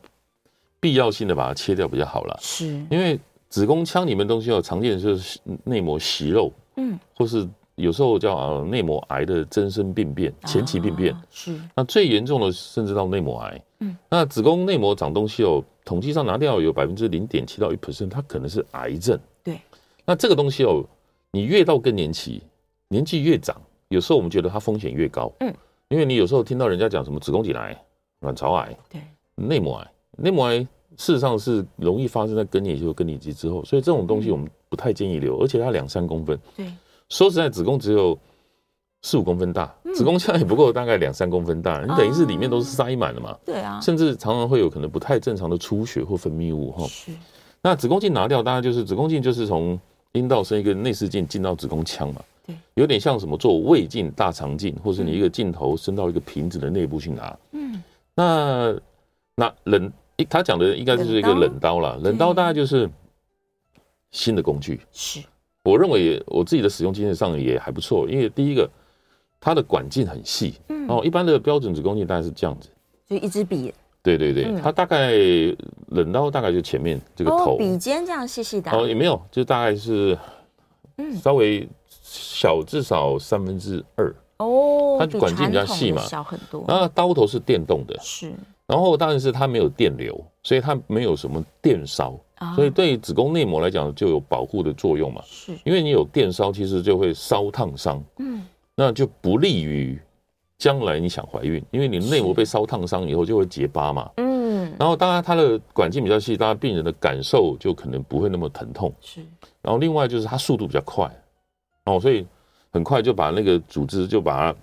Speaker 2: 必要性的把它切掉比较好了。是，因为子宫腔里面东西哦，常见的就是内膜息肉嗯，或是有时候叫啊内膜癌的增生病变、前期病变、啊、
Speaker 1: 是。
Speaker 2: 那最严重的甚至到内膜癌，嗯，那子宫内膜长东西哦，统计上拿掉有百分之零点七到一 percent，它可能是癌症。
Speaker 1: 对，
Speaker 2: 那这个东西哦，你越到更年期，年纪越长，有时候我们觉得它风险越高，嗯，因为你有时候听到人家讲什么子宫颈癌、卵巢癌，对，内膜癌，内膜癌。事实上是容易发生在更年期或更年期之后，所以这种东西我们不太建议留，而且它两三公分。对，说实在，子宫只有四五公分大，子宫腔也不够大概两三公分大，你等于是里面都是塞满了嘛。对啊，甚至常常会有可能不太正常的出血或分泌物哈。是。那子宫镜拿掉，当然就是子宫镜就是从阴道伸一个内视镜进到子宫腔嘛。对，有点像什么做胃镜、大肠镜，或是你一个镜头伸到一个瓶子的内部去拿。嗯。那那冷。他讲的应该就是一个冷刀啦，冷刀大概就是新的工具。是，我认为我自己的使用经验上也还不错，因为第一个它的管径很细，嗯，哦，一般的标准子宫镜大概是这样子，
Speaker 1: 就一支笔。
Speaker 2: 对对对，它大概冷刀大概就前面这个头，
Speaker 1: 笔尖这样细细的。
Speaker 2: 哦，也没有，就大概是稍微小至少三分之二。哦，它管径比较细嘛，
Speaker 1: 小很多。
Speaker 2: 那刀头是电动的，
Speaker 1: 是。
Speaker 2: 然后，当然是它没有电流，所以它没有什么电烧，所以对子宫内膜来讲就有保护的作用嘛。是，因为你有电烧，其实就会烧烫伤，嗯，那就不利于将来你想怀孕，因为你内膜被烧烫伤以后就会结疤嘛，嗯。然后，当然它的管径比较细，当然病人的感受就可能不会那么疼痛。是。然后，另外就是它速度比较快，哦，所以很快就把那个组织就把它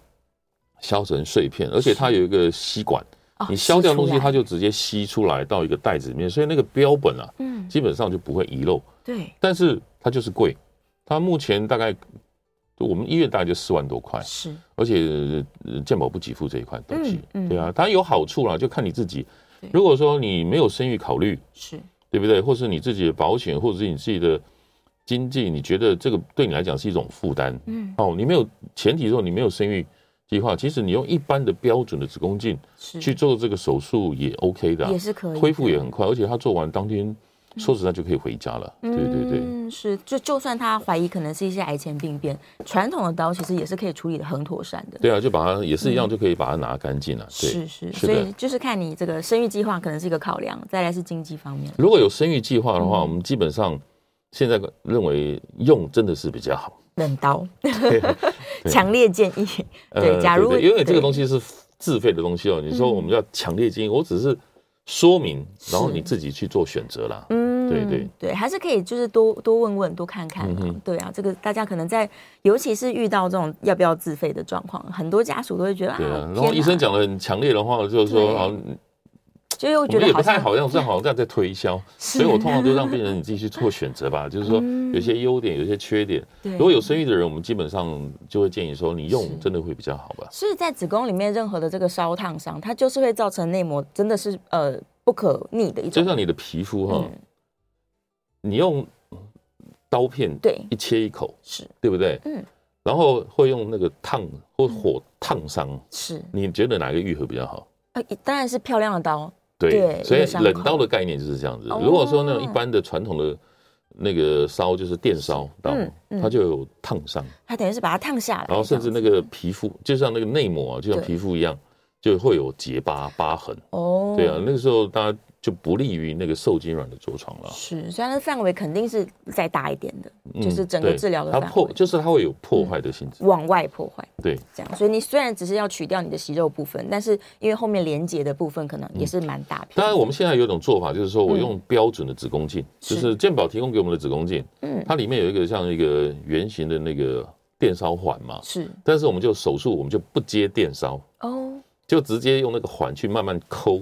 Speaker 2: 削成碎片，而且它有一个吸管。你削掉东西，它就直接吸出来到一个袋子里面，所以那个标本啊，嗯，基本上就不会遗漏。对，但是它就是贵，它目前大概我们医院大概就四万多块，是，而且健保不给付这一块东西，对啊，它有好处啦，就看你自己。如果说你没有生育考虑，是。对不对？或是你自己的保险，或者是你自己的经济，你觉得这个对你来讲是一种负担，嗯，哦，你没有前提说你没有生育。计划其实你用一般的标准的子宫镜去做这个手术也 OK 的，也是可以，恢复也很快，而且他做完当天说实在就可以回家了。对对对，
Speaker 1: 嗯，是就就算他怀疑可能是一些癌前病变，传统的刀其实也是可以处理的很妥善的。
Speaker 2: 对啊，就把它也是一样，就可以把它拿干净了。
Speaker 1: 是是，所以就是看你这个生育计划可能是一个考量，再来是经济方面。
Speaker 2: 如果有生育计划的话，我们基本上现在认为用真的是比较好。
Speaker 1: 冷刀，强烈建议。对，假如
Speaker 2: 因为这个东西是自费的东西哦，你说我们要强烈建议，我只是说明，然后你自己去做选择啦。嗯，对对
Speaker 1: 对，还是可以，就是多多问问，多看看。嗯对啊，这个大家可能在，尤其是遇到这种要不要自费的状况，很多家属都会觉得啊。
Speaker 2: 然后医生讲的很强烈的话，就是说啊。
Speaker 1: 所以我觉得
Speaker 2: 也不太好，像这好像在在推销，所以我通常都让病人你自己去做选择吧。就是说，有些优点，有些缺点。如果有生育的人，我们基本上就会建议说，你用真的会比较好吧。
Speaker 1: 所以在子宫里面，任何的这个烧烫伤，它就是会造成内膜真的是呃不可逆的一种。
Speaker 2: 就像你的皮肤哈，你用刀片对一切一口是对不对？嗯，然后会用那个烫或火烫伤，是你觉得哪个愈合比较好？
Speaker 1: 呃，当然是漂亮的刀。
Speaker 2: 对，所以冷刀的概念就是这样子。如果说那种一般的传统的那个烧，就是电烧刀，它就有烫伤。
Speaker 1: 它等于是把它烫下来，
Speaker 2: 然后甚至那个皮肤，就像那个内膜啊，就像皮肤一样，就会有结疤疤痕。哦，对啊，那个时候大家。就不利于那个受精卵的着床了。
Speaker 1: 是，虽然范围肯定是再大一点的，嗯、就是整个治疗的范围。
Speaker 2: 它破，就是它会有破坏的性质、
Speaker 1: 嗯，往外破坏。
Speaker 2: 对，
Speaker 1: 这样。所以你虽然只是要取掉你的息肉部分，但是因为后面连接的部分可能也是蛮大片。
Speaker 2: 当然，我们现在有一种做法，就是说我用标准的子宫镜，嗯、就是健保提供给我们的子宫镜，嗯，它里面有一个像一个圆形的那个电烧环嘛，是。但是我们就手术，我们就不接电烧，哦，就直接用那个环去慢慢抠。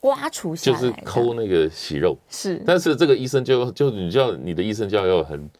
Speaker 1: 刮除下来
Speaker 2: 就是抠那个息肉，是，但是这个医生就就你就要你的医生就要有很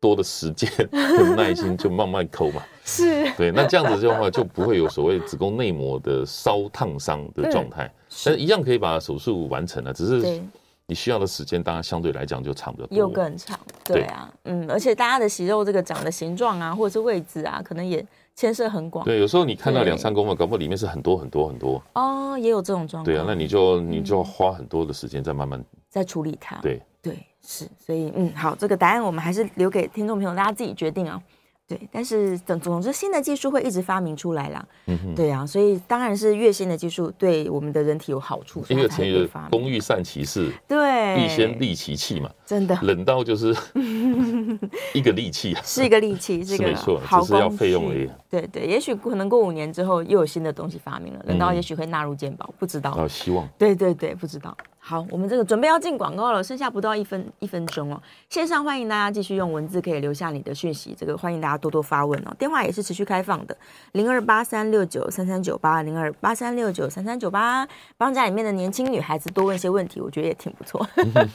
Speaker 2: 多的时间、很耐心，就慢慢抠嘛。是，对，那这样子的话就不会有所谓子宫内膜的烧烫伤的状态，但是。一样可以把手术完成了，只是你需要的时间当然相对来讲就长得多，
Speaker 1: 又更长。对啊，嗯，而且大家的息肉这个长的形状啊，或者是位置啊，可能也。牵涉很广，
Speaker 2: 对，有时候你看到两三公分，搞不好里面是很多很多很多
Speaker 1: 哦，也有这种状况。
Speaker 2: 对啊，那你就你就要花很多的时间再慢慢
Speaker 1: 再处理它。
Speaker 2: 对
Speaker 1: 对是，所以嗯，好，这个答案我们还是留给听众朋友大家自己决定啊。对，但是总总之，新的技术会一直发明出来啦。嗯哼，对啊，所以当然是越新的技术对我们的人体有好处。
Speaker 2: 因为成语“工欲善其事，
Speaker 1: 对，
Speaker 2: 必先利其器”嘛。
Speaker 1: 真的，
Speaker 2: 冷到就是 一个利器啊，
Speaker 1: 是一个利器，是没错，
Speaker 2: 只是要费用而已。
Speaker 1: 对对，也许可能过五年之后又有新的东西发明了，冷到也许会纳入健保，不知道。
Speaker 2: 啊，希望。
Speaker 1: 对对对，不知道。好，我们这个准备要进广告了，剩下不到一分一分钟哦。线上欢迎大家继续用文字可以留下你的讯息，这个欢迎大家多多发问哦。电话也是持续开放的，零二八三六九三三九八，零二八三六九三三九八，帮家里面的年轻女孩子多问些问题，我觉得也挺不错。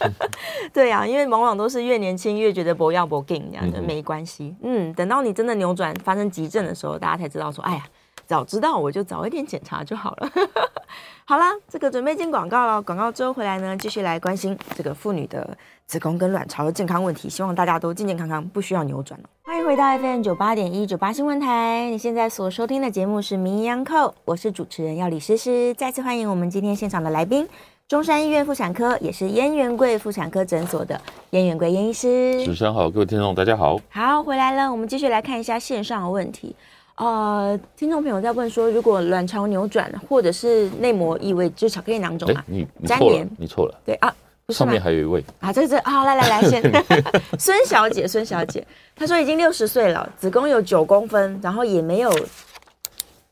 Speaker 1: 对呀、啊，因为往往都是越年轻越觉得不要不紧这样的，没关系。嗯，等到你真的扭转发生急症的时候，大家才知道说，哎呀。早知道我就早一点检查就好了。好啦，这个准备进广告了。广告之后回来呢，继续来关心这个妇女的子宫跟卵巢的健康问题。希望大家都健健康康，不需要扭转了。欢迎回到 FM 九八点一九八新闻台。你现在所收听的节目是《名医央叩》，我是主持人要李诗诗。再次欢迎我们今天现场的来宾，中山医院妇产科也是燕元贵妇产科诊所的燕元贵燕医师。
Speaker 2: 主持人好，各位听众大家好。
Speaker 1: 好，回来了，我们继续来看一下线上的问题。呃，听众朋友在问说，如果卵巢扭转，或者是内膜异位，就是巧克力囊肿啊，
Speaker 2: 你你错了，你错了，
Speaker 1: 对啊，
Speaker 2: 上面还有一位。
Speaker 1: 啊，这个这啊，来来来，先，孙小姐，孙小姐，她说已经六十岁了，子宫有九公分，然后也没有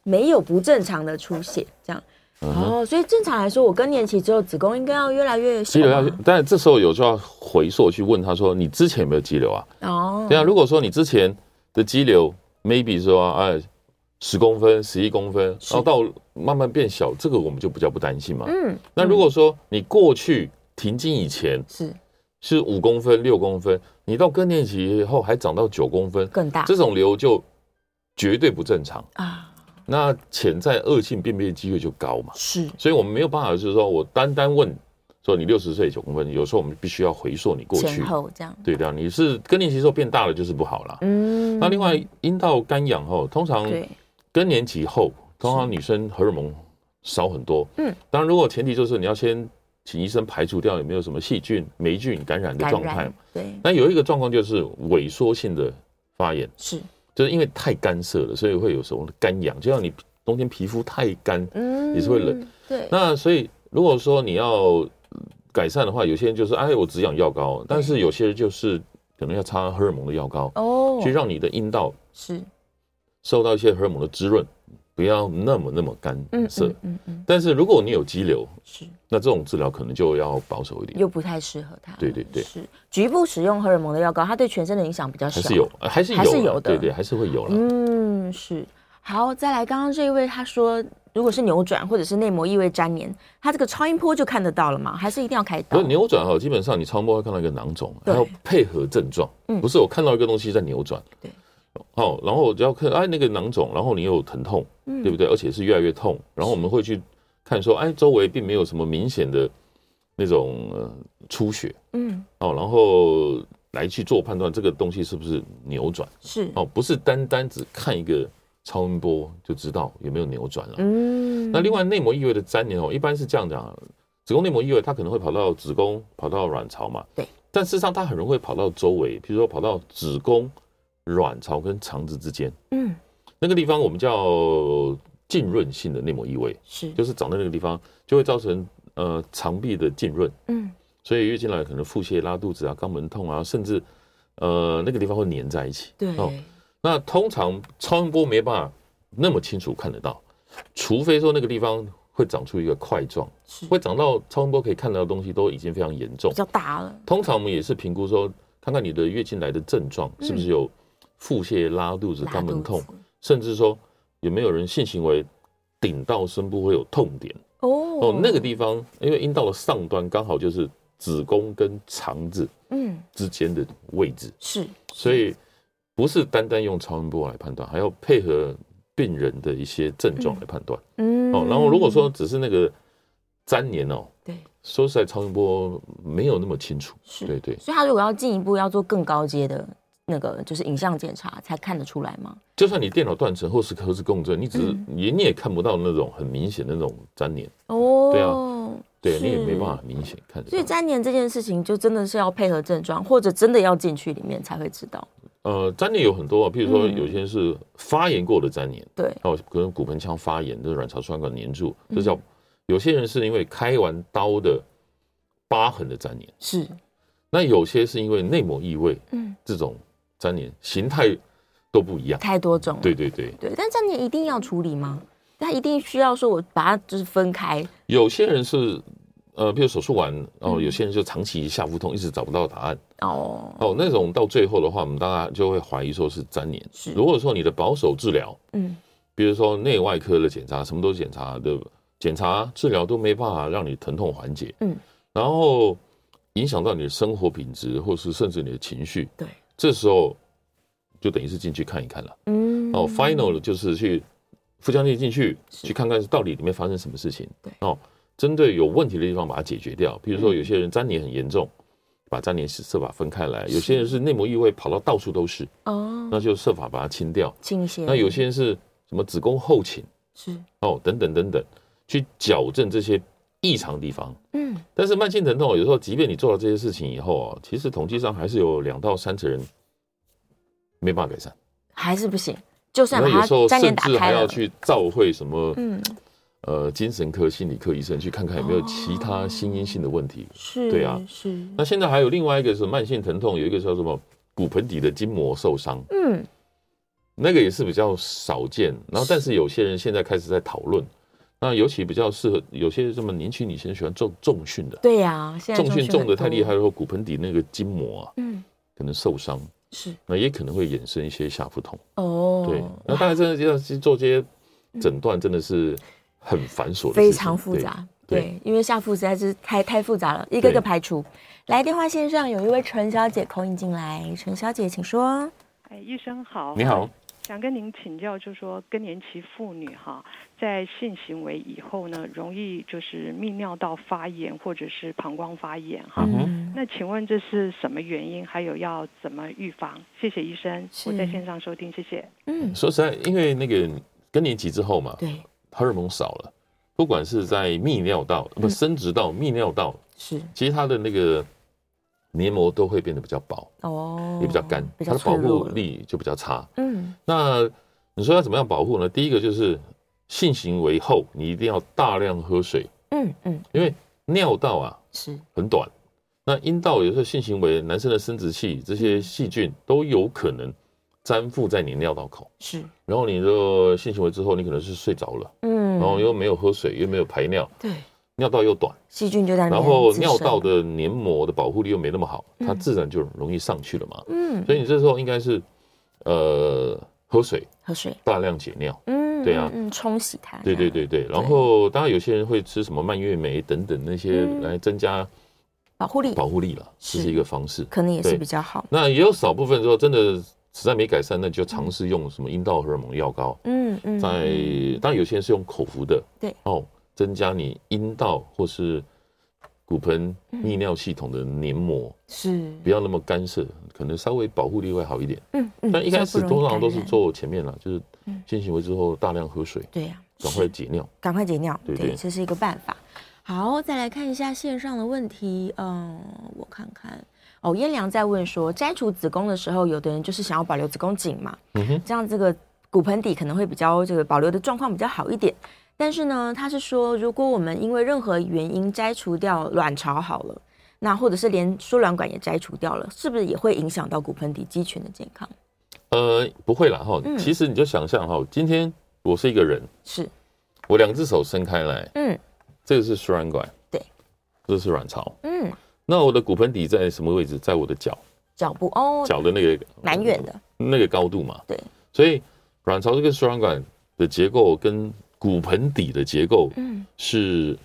Speaker 1: 没有不正常的出血，这样，嗯、哦，所以正常来说，我更年期之后，子宫应该要越来越小，肌瘤要，
Speaker 2: 但这时候有就要回溯去问她说，你之前有没有肌瘤啊？哦，对啊，如果说你之前的肌瘤。Maybe 说哎，十公分、十一公分，然后到慢慢变小，这个我们就比较不担心嘛。嗯，那如果说你过去停经以前是是五公分、六公分，你到更年期以后还长到九公分，
Speaker 1: 更大，
Speaker 2: 这种瘤就绝对不正常啊。那潜在恶性病变机会就高嘛。是，所以我们没有办法，就是说我单单问。说你六十岁九公分，有时候我们必须要回溯你过去
Speaker 1: 前后这样，
Speaker 2: 对的，你是更年期时候变大了就是不好了。嗯，那另外阴道干痒后，通常更年期后，通常女生荷尔蒙少很多。嗯，当然如果前提就是你要先请医生排除掉有没有什么细菌、霉菌感染的状态。对，那有一个状况就是萎缩性的发炎，是就是因为太干涩了，所以会有时候干痒，就像你冬天皮肤太干，嗯，也是会冷。对，那所以如果说你要改善的话，有些人就是哎，我只养药膏，但是有些人就是可能要擦荷尔蒙的药膏哦，去让你的阴道是受到一些荷尔蒙的滋润，不要那么那么干涩。嗯嗯。但是如果你有肌瘤，是那这种治疗可能就要保守一点，
Speaker 1: 又不太适合它。
Speaker 2: 对对对，
Speaker 1: 是局部使用荷尔蒙的药膏，它对全身的影响比较小，
Speaker 2: 还是有，还是有，还是有的，对对，还是会有了。
Speaker 1: 嗯，是。好，再来，刚刚这一位他说。如果是扭转或者是内膜异位粘连，他这个超音波就看得到了吗？还是一定要开刀？
Speaker 2: 不扭转哈，基本上你超音波会看到一个囊肿，还要配合症状。嗯，不是我看到一个东西在扭转。对，哦，然后我就要看哎那个囊肿，然后你有疼痛，嗯，对不对？而且是越来越痛，然后我们会去看说，哎，周围并没有什么明显的那种呃出血，嗯，哦，然后来去做判断，这个东西是不是扭转？是哦，不是单单只看一个。超音波就知道有没有扭转了。嗯，那另外内膜异位的粘连哦，一般是这样讲，子宫内膜异位它可能会跑到子宫，跑到卵巢嘛。对。但事实上它很容易跑到周围，比如说跑到子宫、卵巢跟肠子之间。嗯。那个地方我们叫浸润性的内膜异位，是，就是长在那个地方就会造成呃肠壁的浸润。嗯。所以月经来可能腹泻、拉肚子啊、肛门痛啊，甚至呃那个地方会粘在一起。对。哦。那通常超音波没办法那么清楚看得到，除非说那个地方会长出一个块状，会长到超音波可以看到的东西都已经非常严重，比
Speaker 1: 较大了。
Speaker 2: 通常我们也是评估说，看看你的月经来的症状是不是有腹泻、拉肚子、肛门痛，甚至说有没有人性行为顶到深部会有痛点。哦。哦，那个地方因为阴道的上端刚好就是子宫跟肠子嗯。之间的位置是，所以。不是单单用超音波来判断，还要配合病人的一些症状来判断。嗯，哦，然后如果说只是那个粘连哦，对，说实在，超音波没有那么清楚。是，对对。
Speaker 1: 所以他如果要进一步要做更高阶的那个，就是影像检查，才看得出来吗？
Speaker 2: 就算你电脑断层或是核磁共振，你只是你你也看不到那种很明显的那种粘连。哦，对啊，对你也没办法明显看。
Speaker 1: 所以粘连这件事情，就真的是要配合症状，或者真的要进去里面才会知道。
Speaker 2: 呃，粘连有很多，譬如说有些是发炎过的粘连，
Speaker 1: 对，
Speaker 2: 哦，可能骨盆腔发炎，就是卵巢输卵管粘住，这叫有些人是因为开完刀的疤痕的粘连，
Speaker 1: 是。
Speaker 2: 那有些是因为内膜异位，嗯，这种粘连形态都不一样，
Speaker 1: 太多种了。
Speaker 2: 对对对
Speaker 1: 对，但粘连一定要处理吗？它一定需要说我把它就是分开？
Speaker 2: 有些人是。呃，比如手术完，然后有些人就长期下腹痛，一直找不到答案。哦哦，那种到最后的话，我们大家就会怀疑说是粘连。是，如果说你的保守治疗，嗯，比如说内外科的检查，什么都检查的检查治疗都没办法让你疼痛缓解，嗯，然后影响到你的生活品质，或是甚至你的情绪，对，这时候就等于是进去看一看了。嗯，哦，final 就是去腹腔镜进去去看看到底里面发生什么事情。对，哦。针对有问题的地方把它解决掉，比如说有些人粘连很严重，把粘连设法分开来；有些人是内膜异位跑到到处都是，哦，那就设法把它清掉。清些。那有些人是什么子宫后倾，是哦，等等等等，去矫正这些异常地方。嗯，但是慢性疼痛有时候，即便你做了这些事情以后啊，其实统计上还是有两到三成人没办法改善，还是不行。就算有时候甚至还要去照会什么，嗯。呃，精神科、心理科医生去看看有没有其他心因性的问题。是，对啊，是。那现在还有另外一个是慢性疼痛，有一个叫什么骨盆底的筋膜受伤。嗯，那个也是比较少见。然后，但是有些人现在开始在讨论。那尤其比较适合有些这么年轻女生喜欢重重训的。对呀，重训重的太厉害的话，骨盆底那个筋膜啊，嗯，可能受伤。是。那也可能会衍生一些下腹痛。哦。对。那当然，真的要去做这些诊断，真的是。很繁琐，非常复杂。对，对，因为下腹实在是太太复杂了，一个个排除。来，电话线上有一位陈小姐口音进来，陈小姐请说。
Speaker 4: 哎，医生好，
Speaker 2: 你好，
Speaker 4: 想跟您请教，就是说更年期妇女哈，在性行为以后呢，容易就是泌尿道发炎或者是膀胱发炎哈。嗯。那请问这是什么原因？还有要怎么预防？谢谢医生，我在线上收听，谢谢。嗯，
Speaker 2: 说实在，因为那个更年期之后嘛，对。荷尔蒙少了，不管是在泌尿道，不生殖道、泌尿道，是，其实它的那个黏膜都会变得比较薄，哦，也比较干，它的保护力就比较差。嗯，那你说要怎么样保护呢？第一个就是性行为后你一定要大量喝水。嗯嗯，因为尿道啊是很短，那阴道有时候性行为，男生的生殖器这些细菌都有可能。粘附在你尿道口。是，然后你的性行为之后，你可能是睡着了，嗯，然后又没有喝水，又没有排尿，对，尿道又短，细菌就在，然后尿道的黏膜的保护力又没那么好，它自然就容易上去了嘛，嗯，所以你这时候应该是，呃，喝水，喝水，大量解尿，嗯，对啊，嗯，冲洗它，对对对对，然后当然有些人会吃什么蔓越莓等等那些来增加保护力，保护力了，这是一个方式，可能也。是比较好。那也有少部分说真的。实在没改善，那就尝试用什么阴道荷尔蒙药膏。嗯嗯，在当然有些人是用口服的，对。哦，增加你阴道或是骨盆泌尿系统的黏膜，是。不要那么干涉，可能稍微保护力会好一点。嗯嗯，但一开始通常都是做前面了，就是性行为之后大量喝水，对呀，赶快解尿，赶快解尿，对对，这是一个办法。好，再来看一下线上的问题，嗯，我看看。哦，燕良在问说，摘除子宫的时候，有的人就是想要保留子宫颈嘛，嗯哼，这样这个骨盆底可能会比较这个保留的状况比较好一点。但是呢，他是说，如果我们因为任何原因摘除掉卵巢好了，那或者是连输卵管也摘除掉了，是不是也会影响到骨盆底肌群的健康？呃，不会啦哈，其实你就想象哈，今天我是一个人，是我两只手伸开来，嗯，这个是输卵管，对，这是卵巢，嗯。那我的骨盆底在什么位置？在我的脚，脚部哦，脚的那个蛮远的那个高度嘛。对，所以卵巢这个输卵管的结构跟骨盆底的结构嗯是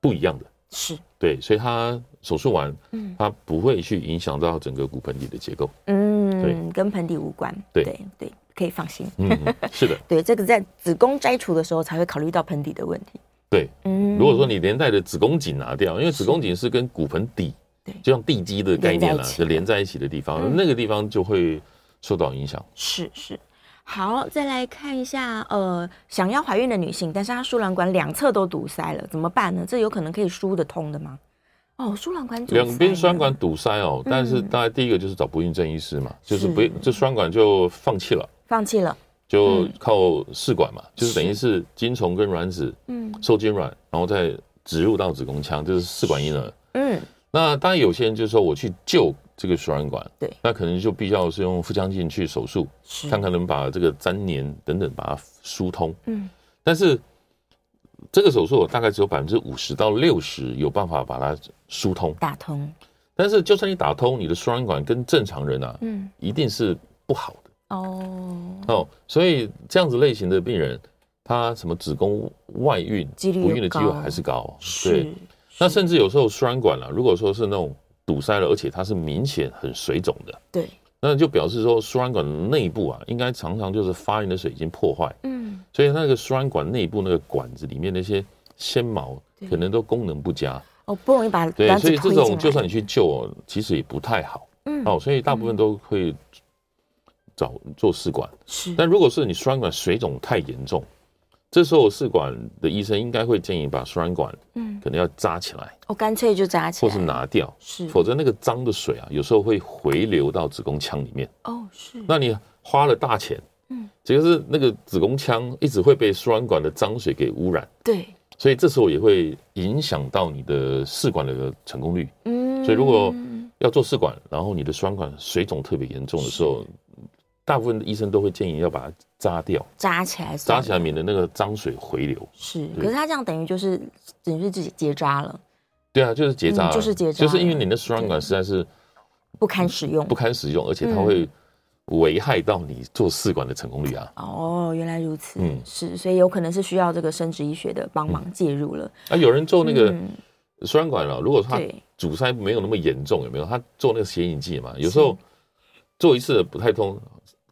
Speaker 2: 不一样的。是，对，所以它手术完，嗯，它不会去影响到整个骨盆底的结构。嗯，对，跟盆底无关。对对对，可以放心。嗯，是的。对，这个在子宫摘除的时候才会考虑到盆底的问题。对，嗯，如果说你连带的子宫颈拿掉，因为子宫颈是跟骨盆底，对，就像地基的概念了，就连在一起的地方，那个地方就会受到影响。是是，好，再来看一下，呃，想要怀孕的女性，但是她输卵管两侧都堵塞了，怎么办呢？这有可能可以输得通的吗？
Speaker 1: 哦，输卵管
Speaker 2: 两边输卵管堵塞哦，但是大概第一个就是找不孕症医师嘛，就是。不这输卵管就放弃了，
Speaker 1: 放弃了，
Speaker 2: 就靠试管嘛，就是等于是精虫跟卵子，嗯，受精卵，然后再植入到子宫腔，就是试管婴儿，嗯，那当然有些人就是说我去救这个输卵管，对，那可能就必须是用腹腔镜去手术，看看能把这个粘连等等把它疏通，嗯，但是。这个手术大概只有百分之五十到六十有办法把它疏通。
Speaker 1: 打通，
Speaker 2: 但是就算你打通，你的输卵管跟正常人啊，嗯，一定是不好的哦。哦，所以这样子类型的病人，他什么子宫外孕、不孕的机会还是高，对。那甚至有时候输卵管啊，如果说是那种堵塞了，而且它是明显很水肿的，对。那就表示说，输卵管内部啊，应该常常就是发炎的水已经破坏，嗯，所以那个输卵管内部那个管子里面那些纤毛可能都功能不佳，
Speaker 1: 哦，不容易把
Speaker 2: 对，所以这种就算你去救，其实也不太好，嗯，哦，所以大部分都会找做试管，是，但如果是你输卵管水肿太严重。这时候试管的医生应该会建议把输卵管，嗯，可能要扎起来，
Speaker 1: 哦，干脆就扎起来，
Speaker 2: 或是拿掉，是，否则那个脏的水啊，有时候会回流到子宫腔里面，哦，是，那你花了大钱，嗯，这个是那个子宫腔一直会被输卵管的脏水给污染，对，所以这时候也会影响到你的试管的成功率，嗯，所以如果要做试管，然后你的输卵管水肿特别严重的时候。大部分的医生都会建议要把它扎掉，
Speaker 1: 扎起来，
Speaker 2: 扎起来，免得那个脏水回流。
Speaker 1: 是，可是它这样等于就是等于是自己结扎了。
Speaker 2: 对啊，就是结扎，
Speaker 1: 就是结扎，
Speaker 2: 就是因为你的输卵管实在是
Speaker 1: 不堪使用，
Speaker 2: 不堪使用，而且它会危害到你做试管的成功率啊。
Speaker 1: 哦，原来如此，嗯，是，所以有可能是需要这个生殖医学的帮忙介入了。
Speaker 2: 啊，有人做那个输卵管了，如果他阻塞没有那么严重，有没有？他做那个显影剂嘛，有时候做一次不太通。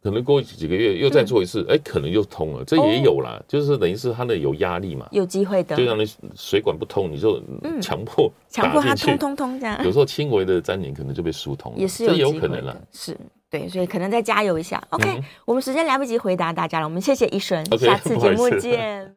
Speaker 2: 可能过几个月又再做一次，哎、嗯，可能又通了，这也有啦，哦、就是等于是它的有压力嘛，
Speaker 1: 有机会的，
Speaker 2: 就让你水管不通，你就强迫
Speaker 1: 强、嗯、迫它通通通这样，
Speaker 2: 有时候轻微的粘连可能就被疏通了，
Speaker 1: 也是
Speaker 2: 有可能了，
Speaker 1: 是对，所以可能再加油一下。OK，、嗯、我们时间来不及回答大家了，我们谢谢医生
Speaker 2: ，Okay,
Speaker 1: 下次 节目见。